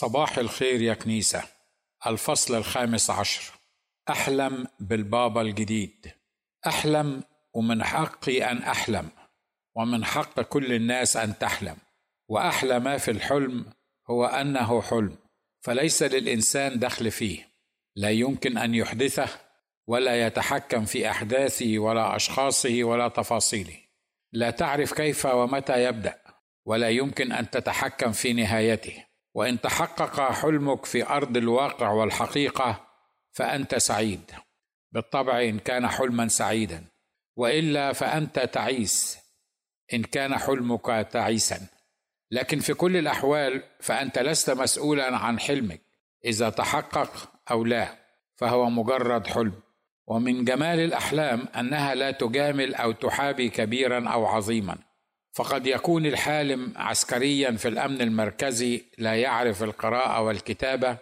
صباح الخير يا كنيسة. الفصل الخامس عشر. أحلم بالبابا الجديد. أحلم ومن حقي أن أحلم ومن حق كل الناس أن تحلم. وأحلى ما في الحلم هو أنه حلم فليس للإنسان دخل فيه. لا يمكن أن يحدثه ولا يتحكم في أحداثه ولا أشخاصه ولا تفاصيله. لا تعرف كيف ومتى يبدأ ولا يمكن أن تتحكم في نهايته. وإن تحقق حلمك في أرض الواقع والحقيقة فأنت سعيد. بالطبع إن كان حلما سعيدا وإلا فأنت تعيس. إن كان حلمك تعيسا. لكن في كل الأحوال فأنت لست مسؤولا عن حلمك. إذا تحقق أو لا فهو مجرد حلم. ومن جمال الأحلام أنها لا تجامل أو تحابي كبيرا أو عظيما. فقد يكون الحالم عسكريا في الأمن المركزي لا يعرف القراءة والكتابة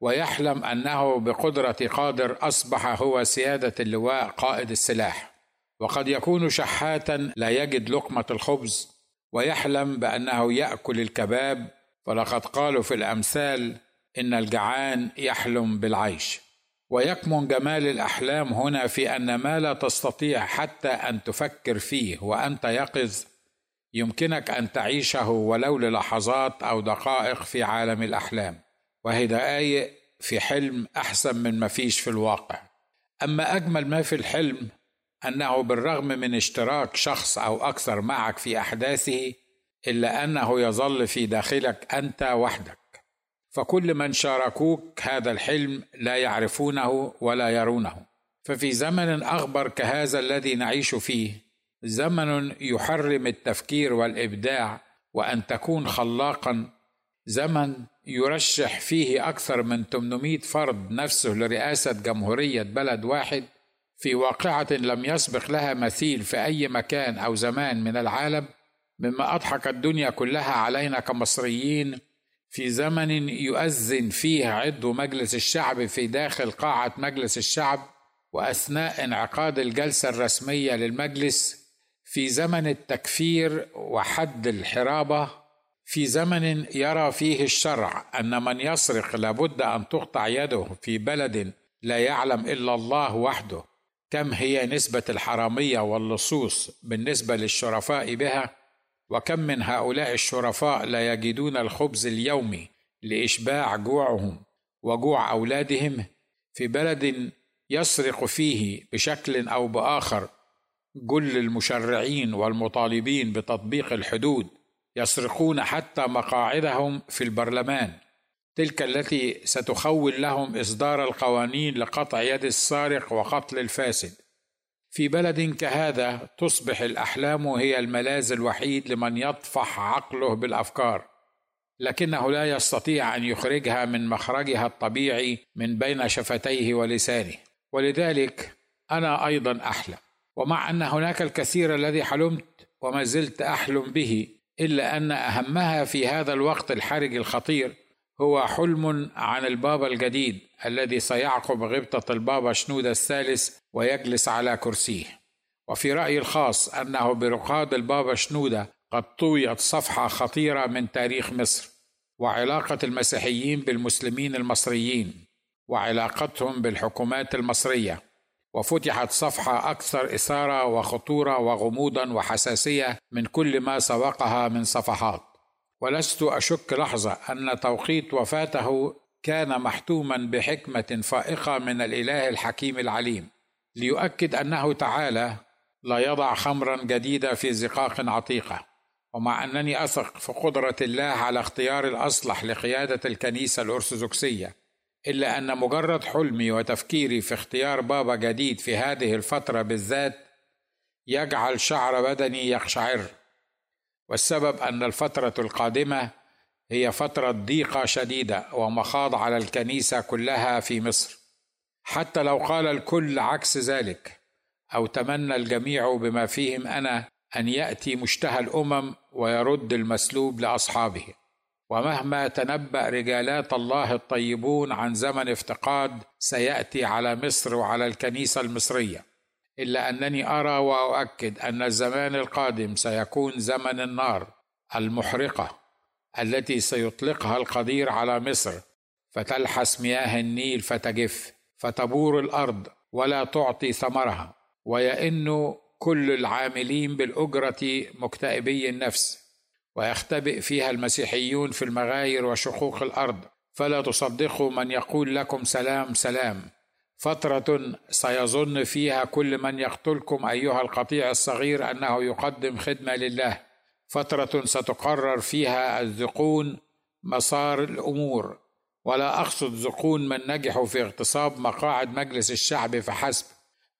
ويحلم أنه بقدرة قادر أصبح هو سيادة اللواء قائد السلاح. وقد يكون شحاتا لا يجد لقمة الخبز ويحلم بأنه يأكل الكباب. فلقد قالوا في الأمثال إن الجعان يحلم بالعيش. ويكمن جمال الأحلام هنا في أن ما لا تستطيع حتى أن تفكر فيه وأنت يقظ يمكنك أن تعيشه ولو للحظات أو دقائق في عالم الأحلام وهي دقائق في حلم أحسن من ما فيش في الواقع. أما أجمل ما في الحلم أنه بالرغم من اشتراك شخص أو أكثر معك في أحداثه إلا أنه يظل في داخلك أنت وحدك. فكل من شاركوك هذا الحلم لا يعرفونه ولا يرونه. ففي زمن أخبر كهذا الذي نعيش فيه زمن يحرم التفكير والإبداع وأن تكون خلاقا. زمن يرشح فيه أكثر من 800 فرد نفسه لرئاسة جمهورية بلد واحد في واقعة لم يسبق لها مثيل في أي مكان أو زمان من العالم مما أضحك الدنيا كلها علينا كمصريين في زمن يؤذن فيه عضو مجلس الشعب في داخل قاعة مجلس الشعب وأثناء انعقاد الجلسة الرسمية للمجلس في زمن التكفير وحد الحرابة في زمن يرى فيه الشرع أن من يسرق لابد أن تقطع يده في بلد لا يعلم إلا الله وحده. كم هي نسبة الحرامية واللصوص بالنسبة للشرفاء بها؟ وكم من هؤلاء الشرفاء لا يجدون الخبز اليومي لإشباع جوعهم وجوع أولادهم في بلد يسرق فيه بشكل أو بآخر جل المشرعين والمطالبين بتطبيق الحدود يسرقون حتى مقاعدهم في البرلمان. تلك التي ستخول لهم إصدار القوانين لقطع يد السارق وقتل الفاسد. في بلد كهذا تصبح الأحلام هي الملاذ الوحيد لمن يطفح عقله بالأفكار. لكنه لا يستطيع أن يخرجها من مخرجها الطبيعي من بين شفتيه ولسانه. ولذلك أنا أيضا أحلم ومع أن هناك الكثير الذي حلمت وما زلت أحلم به إلا أن أهمها في هذا الوقت الحرج الخطير هو حلم عن البابا الجديد الذي سيعقب غبطة البابا شنودة الثالث ويجلس على كرسيه. وفي رأيي الخاص أنه برقاد البابا شنودة قد طويت صفحة خطيرة من تاريخ مصر وعلاقة المسيحيين بالمسلمين المصريين وعلاقتهم بالحكومات المصرية. وفتحت صفحة أكثر إثارة وخطورة وغموضا وحساسية من كل ما سبقها من صفحات. ولست أشك لحظة أن توقيت وفاته كان محتوما بحكمة فائقة من الإله الحكيم العليم ليؤكد أنه تعالى لا يضع خمرا جديده في زقاق عتيقة. ومع أنني أثق في قدرة الله على اختيار الأصلح لقيادة الكنيسة الأرثوذكسية إلا أن مجرد حلمي وتفكيري في اختيار بابا جديد في هذه الفترة بالذات يجعل شعر بدني يقشعر. والسبب أن الفترة القادمة هي فترة ضيقة شديدة ومخاض على الكنيسة كلها في مصر. حتى لو قال الكل عكس ذلك أو تمنى الجميع بما فيهم أنا أن يأتي مشتهى الأمم ويرد المسلوب لأصحابه. ومهما تنبأ رجالات الله الطيبون عن زمن افتقاد سيأتي على مصر وعلى الكنيسة المصرية. إلا أنني أرى وأؤكد أن الزمان القادم سيكون زمن النار المحرقة التي سيطلقها القدير على مصر. فتلحس مياه النيل فتجف فتبور الأرض ولا تعطي ثمرها. ويئن كل العاملين بالأجرة مكتئبي النفس. ويختبئ فيها المسيحيون في المغاير وشقوق الأرض. فلا تصدقوا من يقول لكم سلام سلام. فترة سيظن فيها كل من يقتلكم أيها القطيع الصغير أنه يقدم خدمة لله. فترة ستقرر فيها الذقون مسار الأمور. ولا أقصد ذقون من نجحوا في اغتصاب مقاعد مجلس الشعب فحسب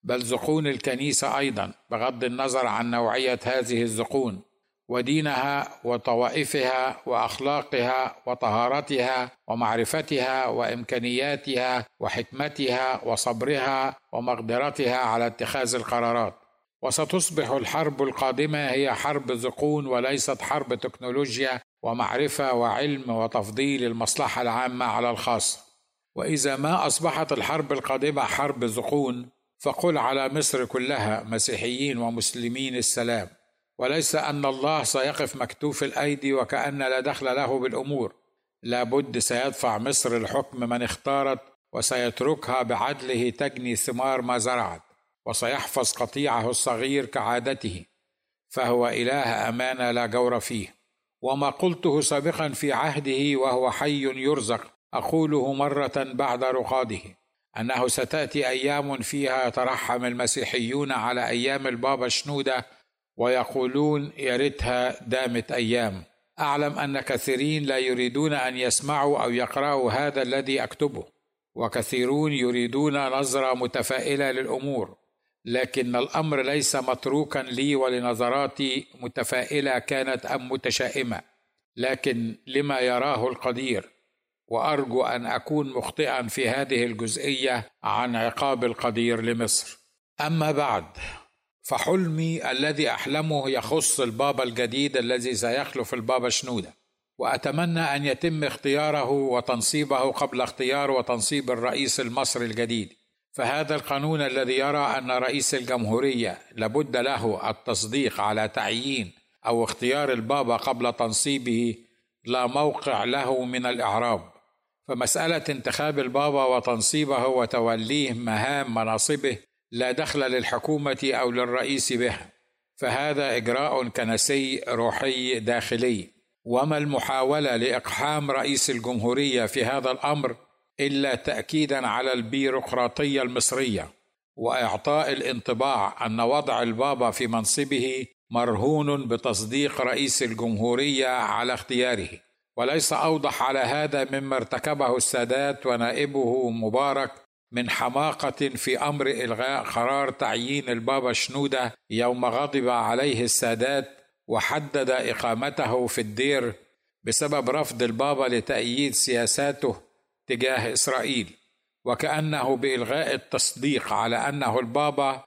بل ذقون الكنيسة أيضا بغض النظر عن نوعية هذه الذقون. ودينها وطوائفها وأخلاقها وطهارتها ومعرفتها وإمكانياتها وحكمتها وصبرها ومقدرتها على اتخاذ القرارات. وستصبح الحرب القادمة هي حرب ذقون وليست حرب تكنولوجيا ومعرفة وعلم وتفضيل المصلحة العامة على الخاصه وإذا ما أصبحت الحرب القادمة حرب ذقون فقل على مصر كلها مسيحيين ومسلمين السلام. وليس أن الله سيقف مكتوف الأيدي وكأن لا دخل له بالأمور. لابد سيدفع مصر الحكم من اختارت وسيتركها بعدله تجني ثمار ما زرعت وسيحفظ قطيعه الصغير كعادته. فهو إله امانه لا جور فيه. وما قلته سابقا في عهده وهو حي يرزق أقوله مرة بعد رقاده. أنه ستأتي أيام فيها يترحم المسيحيون على أيام البابا شنودة ويقولون يا ريتها دامت أيام. أعلم أن كثيرين لا يريدون أن يسمعوا أو يقرأوا هذا الذي أكتبه. وكثيرون يريدون نظرة متفائلة للأمور. لكن الأمر ليس متروكا لي ولنظراتي متفائلة كانت أم متشائمة. لكن لما يراه القدير. وأرجو أن أكون مخطئا في هذه الجزئية عن عقاب القدير لمصر. أما بعد. فحلمي الذي أحلمه يخص البابا الجديد الذي سيخلف البابا شنودة وأتمنى أن يتم اختياره وتنصيبه قبل اختيار وتنصيب الرئيس المصري الجديد. فهذا القانون الذي يرى أن رئيس الجمهورية لابد له التصديق على تعيين أو اختيار البابا قبل تنصيبه لا موقع له من الإعراب. فمسألة انتخاب البابا وتنصيبه وتوليه مهام مناصبه لا دخل للحكومة أو للرئيس به فهذا إجراء كنسي روحي داخلي. وما المحاولة لإقحام رئيس الجمهورية في هذا الأمر إلا تاكيدا على البيروقراطية المصرية وإعطاء الانطباع أن وضع البابا في منصبه مرهون بتصديق رئيس الجمهورية على اختياره. وليس أوضح على هذا مما ارتكبه السادات ونائبه مبارك من حماقة في أمر إلغاء قرار تعيين البابا شنودة يوم غضب عليه السادات وحدد إقامته في الدير بسبب رفض البابا لتأييد سياساته تجاه إسرائيل وكأنه بإلغاء التصديق على أنه البابا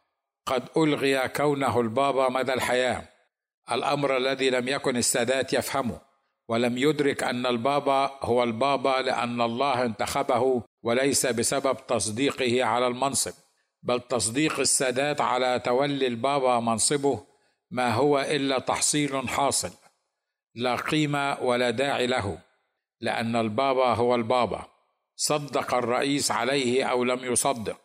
قد ألغي كونه البابا مدى الحياة. الأمر الذي لم يكن السادات يفهمه ولم يدرك أن البابا هو البابا لأن الله انتخبه وليس بسبب تصديقه على المنصب بل تصديق السادات على تولي البابا منصبه ما هو إلا تحصيل حاصل لا قيمة ولا داعي له لأن البابا هو البابا صدق الرئيس عليه أو لم يصدق.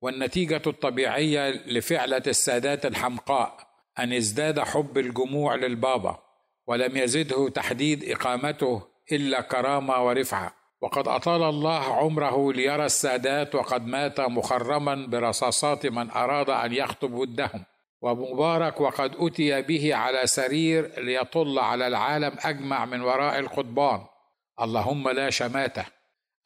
والنتيجة الطبيعية لفعلة السادات الحمقاء أن ازداد حب الجموع للبابا ولم يزده تحديد إقامته إلا كرامة ورفعة. وقد أطال الله عمره ليرى السادات وقد مات مخرما برصاصات من أراد أن يخطب ودهم. ومبارك وقد أتي به على سرير ليطل على العالم أجمع من وراء القضبان. اللهم لا شماتة.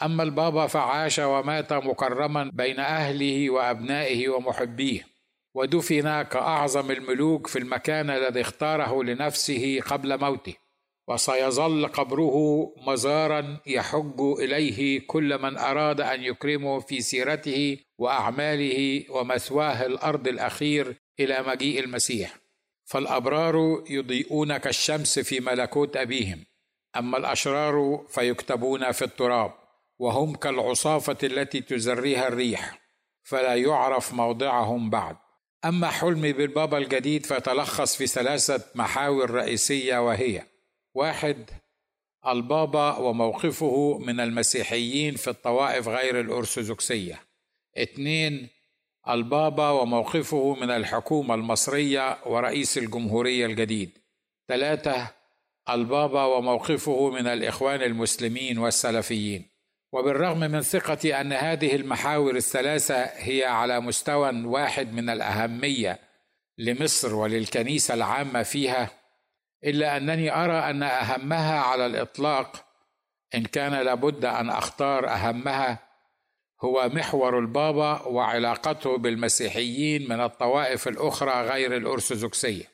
أما البابا فعاش ومات مكرما بين أهله وأبنائه ومحبيه. ودفن كأعظم الملوك في المكان الذي اختاره لنفسه قبل موته. وسيظل قبره مزارا يحج إليه كل من أراد أن يكرمه في سيرته وأعماله ومثواه الأرض الأخير إلى مجيء المسيح. فالأبرار يضيئون كالشمس في ملكوت أبيهم. أما الأشرار فيكتبون في التراب وهم كالعصافة التي تزريها الريح فلا يعرف موضعهم بعد. أما حلمي بالبابا الجديد فيتلخص في ثلاثة محاور رئيسية وهي واحد البابا وموقفه من المسيحيين في الطوائف غير الأرثوذكسية. اثنين البابا وموقفه من الحكومة المصرية ورئيس الجمهورية الجديد. ثلاثة البابا وموقفه من الإخوان المسلمين والسلفيين. وبالرغم من ثقتي أن هذه المحاور الثلاثة هي على مستوى واحد من الأهمية لمصر وللكنيسة العامة فيها إلا أنني أرى أن أهمها على الإطلاق إن كان لابد أن أختار أهمها هو محور البابا وعلاقته بالمسيحيين من الطوائف الأخرى غير الأرثوذكسية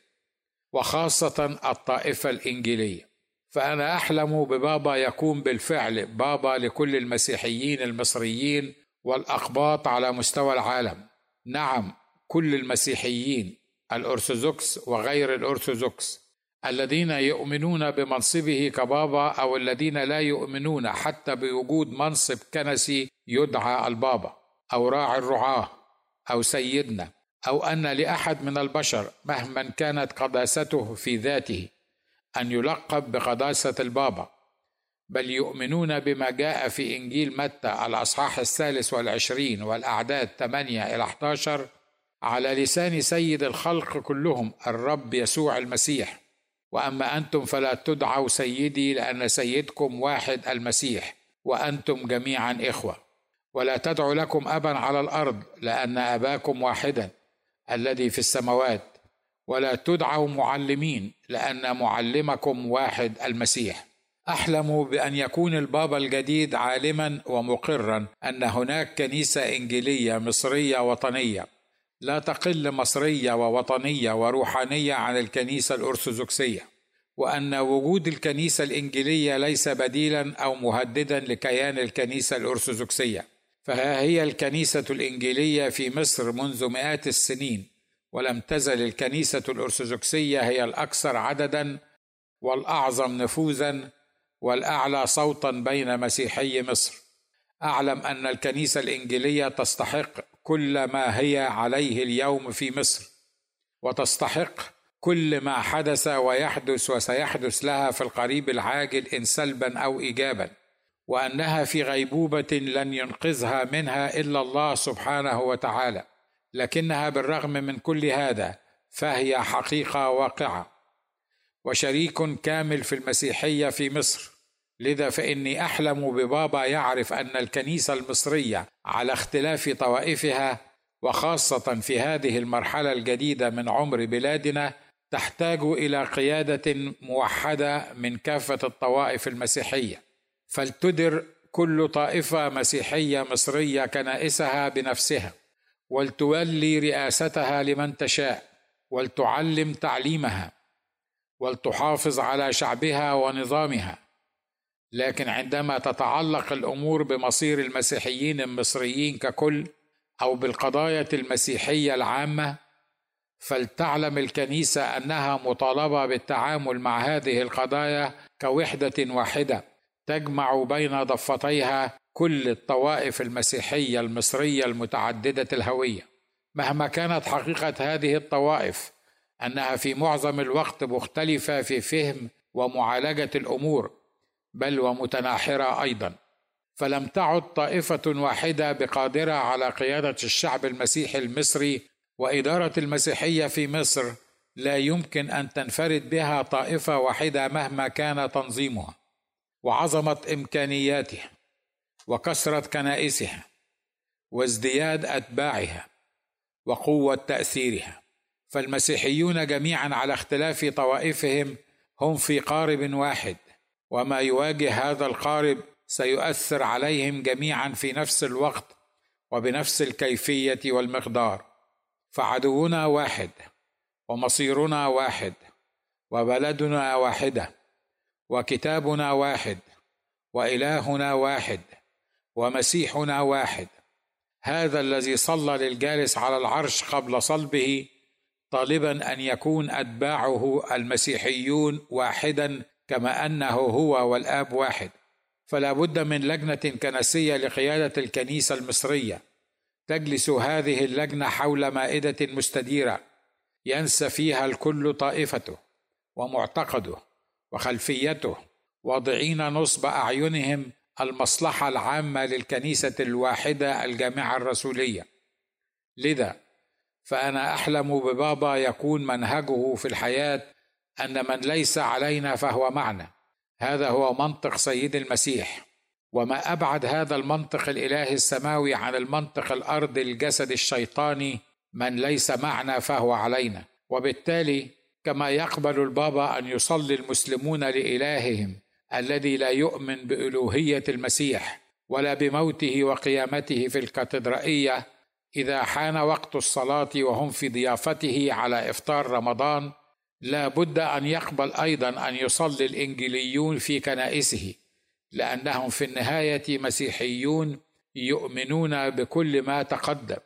وخاصة الطائفة الإنجيلية. فأنا أحلم ببابا يكون بالفعل بابا لكل المسيحيين المصريين والأقباط على مستوى العالم. نعم كل المسيحيين الأرثوذكس وغير الأرثوذكس. الذين يؤمنون بمنصبه كبابا أو الذين لا يؤمنون حتى بوجود منصب كنسي يدعى البابا أو راعي الرعاة أو سيدنا أو أن لأحد من البشر مهما كانت قداسته في ذاته أن يلقب بقداسة البابا. بل يؤمنون بما جاء في إنجيل متى الأصحاح الثالث والعشرين والأعداد ثمانيه إلى 11 على لسان سيد الخلق كلهم الرب يسوع المسيح. وأما أنتم فلا تدعوا سيدي لأن سيدكم واحد المسيح وأنتم جميعا إخوة. ولا تدعوا لكم ابا على الأرض لأن أباكم واحدا الذي في السماوات. ولا تدعوا معلمين لأن معلمكم واحد المسيح. أحلم بأن يكون البابا الجديد عالما ومقرا أن هناك كنيسة إنجيلية مصرية وطنية. لا تقل مصرية ووطنية وروحانية عن الكنيسة الأرثوذكسية وأن وجود الكنيسة الإنجيلية ليس بديلا أو مهددا لكيان الكنيسة الأرثوذكسية. فها هي الكنيسة الإنجيلية في مصر منذ مئات السنين ولم تزل الكنيسة الأرثوذكسية هي الأكثر عددا والأعظم نفوذا والأعلى صوتا بين مسيحي مصر. أعلم أن الكنيسة الإنجيلية تستحق كل ما هي عليه اليوم في مصر وتستحق كل ما حدث ويحدث وسيحدث لها في القريب العاجل إن سلبا أو ايجابا وأنها في غيبوبة لن ينقذها منها إلا الله سبحانه وتعالى. لكنها بالرغم من كل هذا فهي حقيقة واقعة. وشريك كامل في المسيحية في مصر لذا فإني أحلم ببابا يعرف أن الكنيسة المصرية على اختلاف طوائفها وخاصة في هذه المرحلة الجديدة من عمر بلادنا تحتاج إلى قيادة موحدة من كافة الطوائف المسيحية. فلتدر كل طائفة مسيحية مصرية كنائسها بنفسها ولتولي رئاستها لمن تشاء ولتعلم تعليمها ولتحافظ على شعبها ونظامها. لكن عندما تتعلق الأمور بمصير المسيحيين المصريين ككل أو بالقضايا المسيحية العامة فلتعلم الكنيسة أنها مطالبة بالتعامل مع هذه القضايا كوحدة واحدة تجمع بين ضفتيها كل الطوائف المسيحية المصرية المتعددة الهوية. مهما كانت حقيقة هذه الطوائف أنها في معظم الوقت مختلفة في فهم ومعالجة الأمور بل ومتناحرة أيضا. فلم تعد طائفة واحدة بقادرة على قيادة الشعب المسيحي المصري وإدارة المسيحية في مصر لا يمكن أن تنفرد بها طائفة واحدة مهما كان تنظيمها وعظمة إمكانياتها وكثره كنائسها وازدياد أتباعها وقوة تأثيرها. فالمسيحيون جميعا على اختلاف طوائفهم هم في قارب واحد. وما يواجه هذا القارب سيؤثر عليهم جميعا في نفس الوقت وبنفس الكيفية والمقدار. فعدونا واحد ومصيرنا واحد وبلدنا واحدة وكتابنا واحد وإلهنا واحد ومسيحنا واحد. هذا الذي صلى للجالس على العرش قبل صلبه طالبا أن يكون أتباعه المسيحيون واحدا كما أنه هو والآب واحد. فلا بد من لجنة كنسية لقيادة الكنيسة المصرية. تجلس هذه اللجنة حول مائدة مستديرة. ينسى فيها الكل طائفته ومعتقده وخلفيته واضعين نصب أعينهم المصلحة العامة للكنيسة الواحدة الجامعة الرسولية. لذا فأنا أحلم ببابا يكون منهجه في الحياة أن من ليس علينا فهو معنا. هذا هو منطق سيد المسيح. وما أبعد هذا المنطق الإلهي السماوي عن المنطق الارضي الجسد الشيطاني من ليس معنا فهو علينا. وبالتالي كما يقبل البابا أن يصلي المسلمون لإلههم الذي لا يؤمن بألوهية المسيح ولا بموته وقيامته في الكاتدرائية إذا حان وقت الصلاة وهم في ضيافته على إفطار رمضان لا بد أن يقبل أيضا أن يصلي الانجيليون في كنائسه لأنهم في النهاية مسيحيون يؤمنون بكل ما تقدم.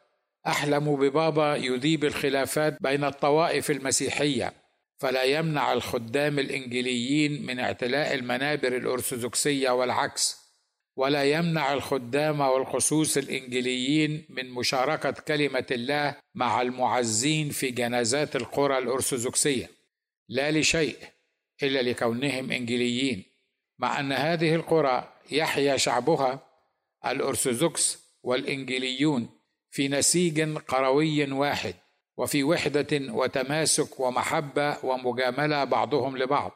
أحلم ببابا يذيب الخلافات بين الطوائف المسيحية فلا يمنع الخدام الانجيليين من اعتلاء المنابر الأرثوذكسية والعكس ولا يمنع الخدام والخصوص الانجيليين من مشاركة كلمة الله مع المعزين في جنازات القرى الأرثوذكسية. لا لشيء إلا لكونهم انجيليين مع أن هذه القرى يحيا شعبها الأرثوذكس والانجيليون في نسيج قروي واحد وفي وحدة وتماسك ومحبة ومجاملة بعضهم لبعض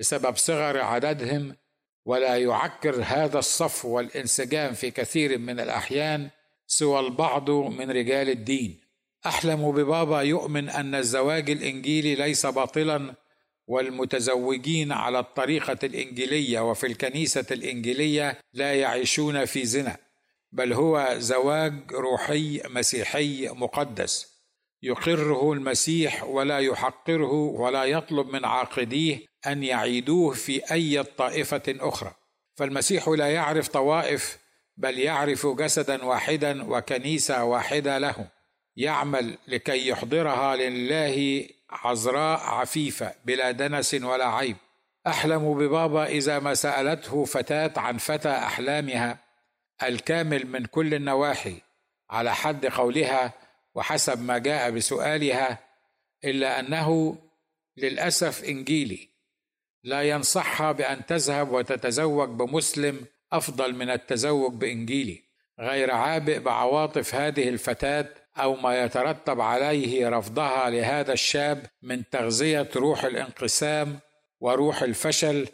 بسبب صغر عددهم ولا يعكر هذا الصف والانسجام في كثير من الأحيان سوى البعض من رجال الدين. أحلم ببابا يؤمن أن الزواج الإنجيلي ليس باطلا والمتزوجين على الطريقة الإنجيلية وفي الكنيسة الإنجيلية لا يعيشون في زنا بل هو زواج روحي مسيحي مقدس. يقره المسيح ولا يحقره ولا يطلب من عاقديه أن يعيدوه في أي طائفة أخرى. فالمسيح لا يعرف طوائف بل يعرف جسدا واحدا وكنيسة واحدة له. يعمل لكي يحضرها لله عذراء عفيفة بلا دنس ولا عيب. أحلم ببابا إذا ما سألته فتاة عن فتى أحلامها الكامل من كل النواحي على حد قولها وحسب ما جاء بسؤالها إلا أنه للأسف إنجيلي. لا ينصحها بأن تذهب وتتزوج بمسلم أفضل من التزوج بإنجيلي. غير عابئ بعواطف هذه الفتاة أو ما يترتب عليه رفضها لهذا الشاب من تغذية روح الانقسام وروح الفشل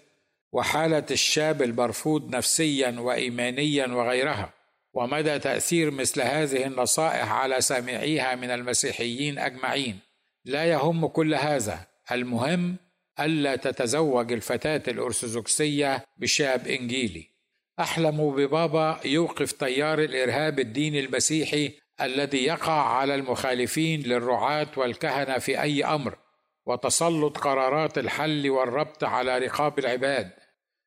وحالة الشاب المرفوض نفسيا وايمانيا وغيرها. ومدى تأثير مثل هذه النصائح على سامعيها من المسيحيين أجمعين. لا يهم كل هذا. المهم ألا تتزوج الفتاة الأرثوذكسية بشاب إنجيلي. أحلم ببابا يوقف تيار الإرهاب الديني المسيحي الذي يقع على المخالفين للرعاة والكهنة في أي أمر وتسلط قرارات الحل والربط على رقاب العباد.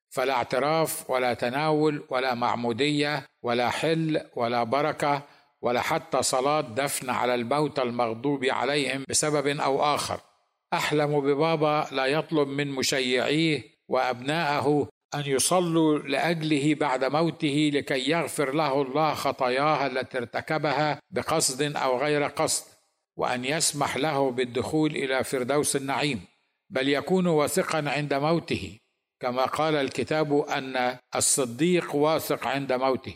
فلا اعتراف ولا تناول ولا معمودية ولا حل ولا بركة ولا حتى صلاة دفن على الموتى المغضوب عليهم بسبب أو آخر. أحلم ببابا لا يطلب من مشيعيه وابنائه أن يصلوا لأجله بعد موته لكي يغفر له الله خطاياه التي ارتكبها بقصد أو غير قصد وأن يسمح له بالدخول إلى فردوس النعيم بل يكون واثقا عند موته كما قال الكتاب أن الصديق واثق عند موته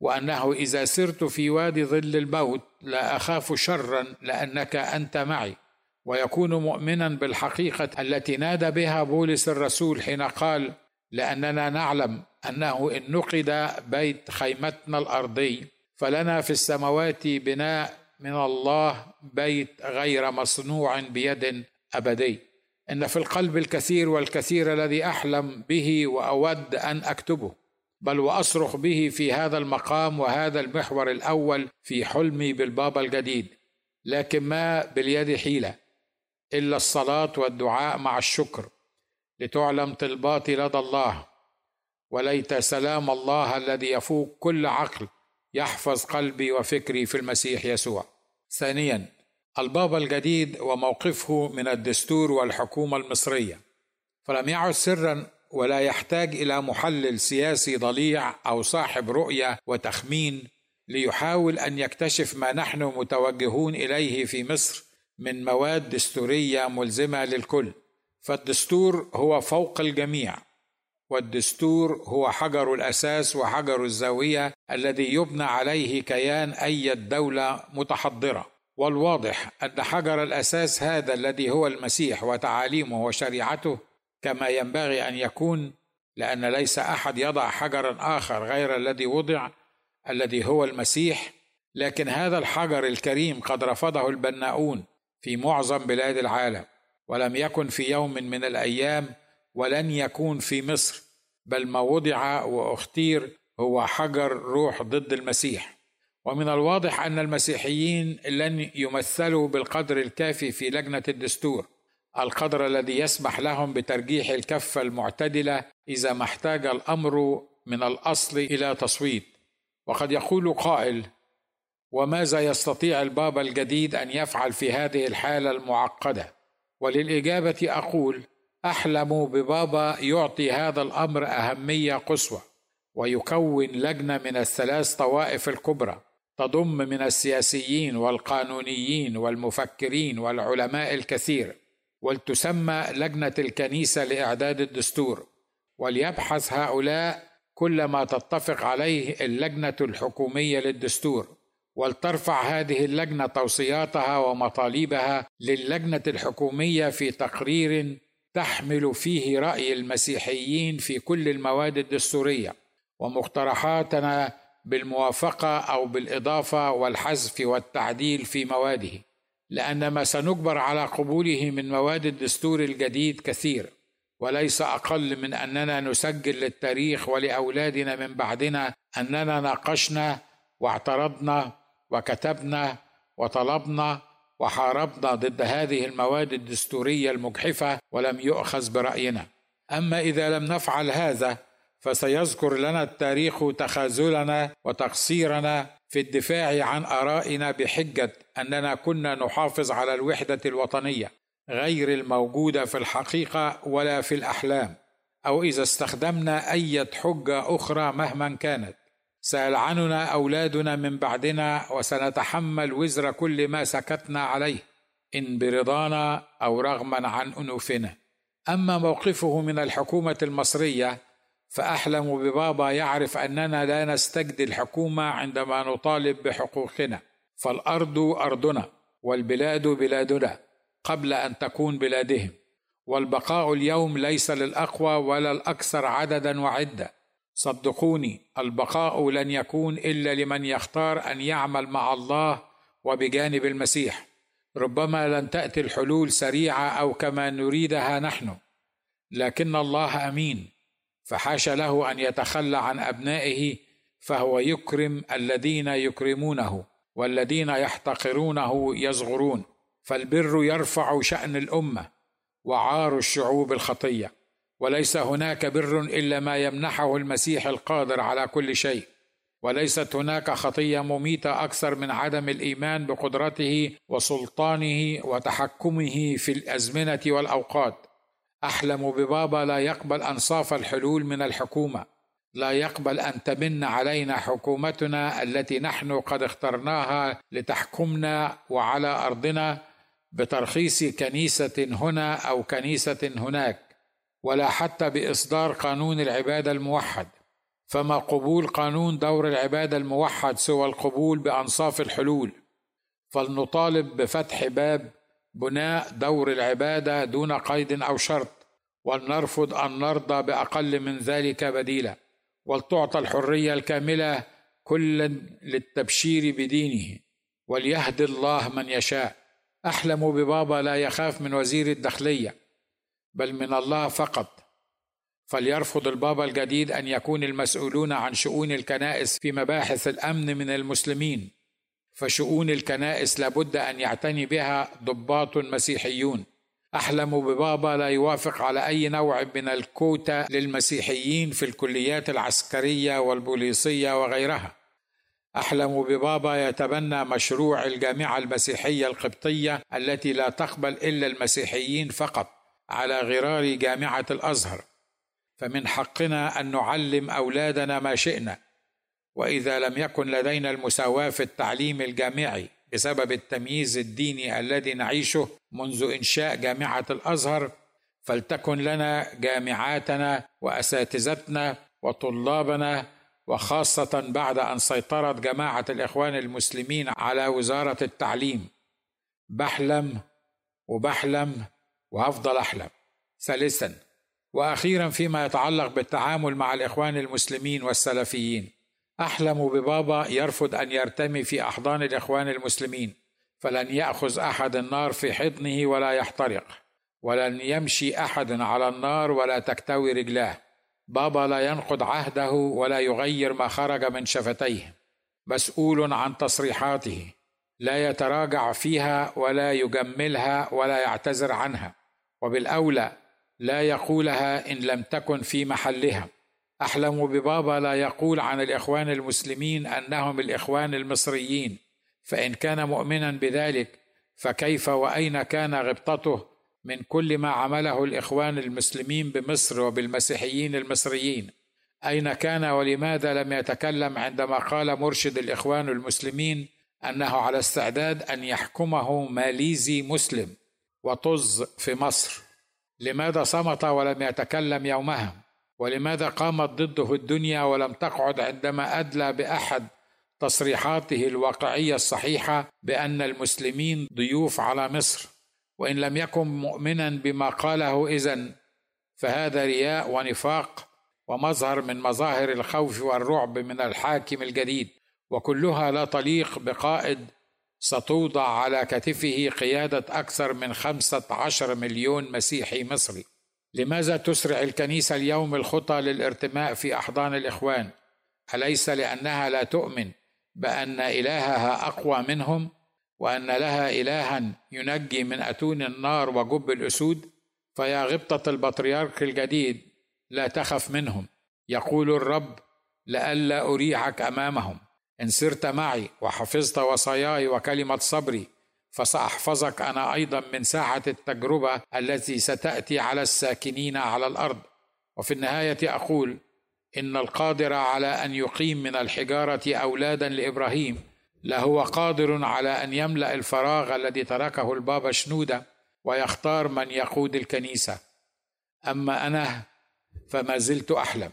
وأنه إذا سرت في وادي ظل الموت لا أخاف شرا لأنك أنت معي ويكون مؤمنا بالحقيقة التي نادى بها بولس الرسول حين قال لأننا نعلم أنه إن نقد بيت خيمتنا الأرضي فلنا في السماوات بناء من الله بيت غير مصنوع بيد أبدي. إن في القلب الكثير والكثير الذي أحلم به وأود أن أكتبه بل وأصرخ به في هذا المقام وهذا المحور الأول في حلمي بالبابا الجديد لكن ما باليد حيلة إلا الصلاة والدعاء مع الشكر. لتعلم طلباتي لدى الله. وليت سلام الله الذي يفوق كل عقل يحفظ قلبي وفكري في المسيح يسوع. ثانيا البابا الجديد وموقفه من الدستور والحكومة المصرية. فلم يعد سرا ولا يحتاج إلى محلل سياسي ضليع أو صاحب رؤية وتخمين ليحاول أن يكتشف ما نحن متوجهون إليه في مصر من مواد دستورية ملزمة للكل. فالدستور هو فوق الجميع والدستور هو حجر الأساس وحجر الزاوية الذي يبنى عليه كيان أي دوله متحضرة. والواضح أن حجر الأساس هذا الذي هو المسيح وتعاليمه وشريعته كما ينبغي أن يكون لأن ليس أحد يضع حجرا آخر غير الذي وضع الذي هو المسيح. لكن هذا الحجر الكريم قد رفضه البناؤون في معظم بلاد العالم. ولم يكن في يوم من الأيام ولن يكون في مصر بل ما وضع وأختير هو حجر روح ضد المسيح. ومن الواضح أن المسيحيين لن يمثلوا بالقدر الكافي في لجنة الدستور القدر الذي يسمح لهم بترجيح الكفة المعتدلة إذا ما احتاج الأمر من الأصل إلى تصويت. وقد يقول قائل وماذا يستطيع البابا الجديد أن يفعل في هذه الحالة المعقدة؟ وللإجابة أقول أحلم ببابا يعطي هذا الأمر أهمية قصوى ويكون لجنة من الثلاث طوائف الكبرى تضم من السياسيين والقانونيين والمفكرين والعلماء الكثير ولتسمى لجنة الكنيسة لإعداد الدستور وليبحث هؤلاء كل ما تتفق عليه اللجنة الحكومية للدستور. ولترفع هذه اللجنة توصياتها ومطالبها للجنة الحكومية في تقرير تحمل فيه رأي المسيحيين في كل المواد الدستورية ومقترحاتنا بالموافقة أو بالإضافة والحذف والتعديل في مواده لأن ما سنجبر على قبوله من مواد الدستور الجديد كثير وليس أقل من أننا نسجل للتاريخ ولأولادنا من بعدنا أننا ناقشنا واعترضنا وكتبنا وطلبنا وحاربنا ضد هذه المواد الدستورية المجحفة ولم يؤخذ برأينا. أما إذا لم نفعل هذا فسيذكر لنا التاريخ تخاذلنا وتقصيرنا في الدفاع عن آرائنا بحجة أننا كنا نحافظ على الوحدة الوطنية غير الموجودة في الحقيقة ولا في الأحلام أو إذا استخدمنا أي حجة أخرى مهما كانت. سيلعننا أولادنا من بعدنا وسنتحمل وزر كل ما سكتنا عليه إن برضانا أو رغما عن أنوفنا. أما موقفه من الحكومة المصرية فأحلم ببابا يعرف أننا لا نستجدي الحكومة عندما نطالب بحقوقنا. فالأرض أرضنا والبلاد بلادنا قبل أن تكون بلادهم. والبقاء اليوم ليس للأقوى ولا الأكثر عددا وعده صدقوني البقاء لن يكون إلا لمن يختار أن يعمل مع الله وبجانب المسيح. ربما لن تأتي الحلول سريعة أو كما نريدها نحن لكن الله أمين. فحاش له أن يتخلى عن أبنائه فهو يكرم الذين يكرمونه والذين يحتقرونه يصغرون. فالبر يرفع شأن الأمة وعار الشعوب الخطية. وليس هناك بر إلا ما يمنحه المسيح القادر على كل شيء. وليست هناك خطية مميتة أكثر من عدم الإيمان بقدرته وسلطانه وتحكمه في الأزمنة والأوقات. أحلم ببابا لا يقبل أنصاف الحلول من الحكومة. لا يقبل أن تمن علينا حكومتنا التي نحن قد اخترناها لتحكمنا وعلى أرضنا بترخيص كنيسة هنا أو كنيسة هناك. ولا حتى بإصدار قانون العبادة الموحد فما قبول قانون دور العبادة الموحد سوى القبول بأنصاف الحلول. فلنطالب بفتح باب بناء دور العبادة دون قيد أو شرط ولنرفض أن نرضى بأقل من ذلك بديلا ولتعطى الحرية الكاملة كلا للتبشير بدينه. وليهدي الله من يشاء. أحلم ببابا لا يخاف من وزير الداخلية. بل من الله فقط. فليرفض البابا الجديد أن يكون المسؤولون عن شؤون الكنائس في مباحث الأمن من المسلمين. فشؤون الكنائس لابد أن يعتني بها ضباط مسيحيون. أحلم ببابا لا يوافق على أي نوع من الكوتا للمسيحيين في الكليات العسكرية والبوليسية وغيرها. أحلم ببابا يتبنى مشروع الجامعة المسيحية القبطية التي لا تقبل إلا المسيحيين فقط. على غرار جامعة الأزهر. فمن حقنا أن نعلم أولادنا ما شئنا. وإذا لم يكن لدينا المساواة في التعليم الجامعي بسبب التمييز الديني الذي نعيشه منذ إنشاء جامعة الأزهر فلتكن لنا جامعاتنا وأساتذتنا وطلابنا وخاصة بعد أن سيطرت جماعة الإخوان المسلمين على وزارة التعليم. بحلم وبحلم وأفضل أحلم. ثالثا وأخيرا فيما يتعلق بالتعامل مع الإخوان المسلمين والسلفيين. أحلم ببابا يرفض أن يرتمي في أحضان الإخوان المسلمين فلن يأخذ أحد النار في حضنه ولا يحترق. ولن يمشي أحد على النار ولا تكتوي رجلاه. بابا لا ينقض عهده ولا يغير ما خرج من شفتيه. مسؤول عن تصريحاته. لا يتراجع فيها ولا يجملها ولا يعتذر عنها. وبالأولى لا يقولها إن لم تكن في محلها. أحلم ببابا لا يقول عن الإخوان المسلمين أنهم الإخوان المصريين. فإن كان مؤمنا بذلك فكيف وأين كان غبطته من كل ما عمله الإخوان المسلمين بمصر وبالمسيحيين المصريين؟ أين كان ولماذا لم يتكلم عندما قال مرشد الإخوان المسلمين أنه على استعداد أن يحكمه ماليزي مسلم؟ وطز في مصر. لماذا صمت ولم يتكلم يومها؟ ولماذا قامت ضده الدنيا ولم تقعد عندما أدلى بأحد تصريحاته الواقعية الصحيحة بأن المسلمين ضيوف على مصر؟ وإن لم يكن مؤمنا بما قاله اذن فهذا رياء ونفاق ومظهر من مظاهر الخوف والرعب من الحاكم الجديد. وكلها لا تليق بقائد ستوضع على كتفه قيادة أكثر من خمسة عشر مليون مسيحي مصري. لماذا تسرع الكنيسة اليوم الخطى للارتماء في أحضان الإخوان؟ أليس لأنها لا تؤمن بأن إلهها أقوى منهم؟ وأن لها إلها ينجي من أتون النار وجب الأسود؟ فيا غبطة البطريرك الجديد لا تخف منهم. يقول الرب لئلا أريعك أمامهم. إن سرت معي وحفظت وصاياي وكلمة صبري فسأحفظك أنا أيضا من ساعة التجربة التي ستأتي على الساكنين على الأرض. وفي النهاية أقول إن القادر على أن يقيم من الحجارة أولادا لإبراهيم لهو قادر على أن يملأ الفراغ الذي تركه البابا شنودة ويختار من يقود الكنيسة. أما أنا فما زلت أحلم.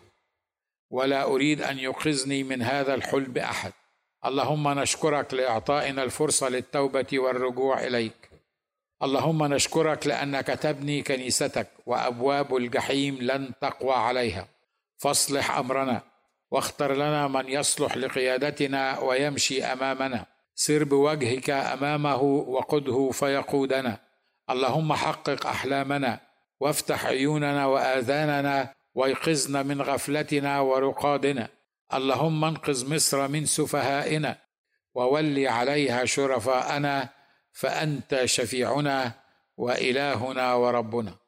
ولا أريد أن يوقظني من هذا الحلم احد اللهم نشكرك لإعطائنا الفرصة للتوبة والرجوع إليك. اللهم نشكرك لأنك تبني كنيستك وأبواب الجحيم لن تقوى عليها. فاصلح أمرنا واختر لنا من يصلح لقيادتنا ويمشي أمامنا. سر بوجهك أمامه وقده فيقودنا. اللهم حقق أحلامنا وافتح عيوننا وآذاننا وايقظنا من غفلتنا ورقادنا. اللهم انقذ مصر من سفهائنا وول عليها شرفاءنا فأنت شفيعنا وإلهنا وربنا.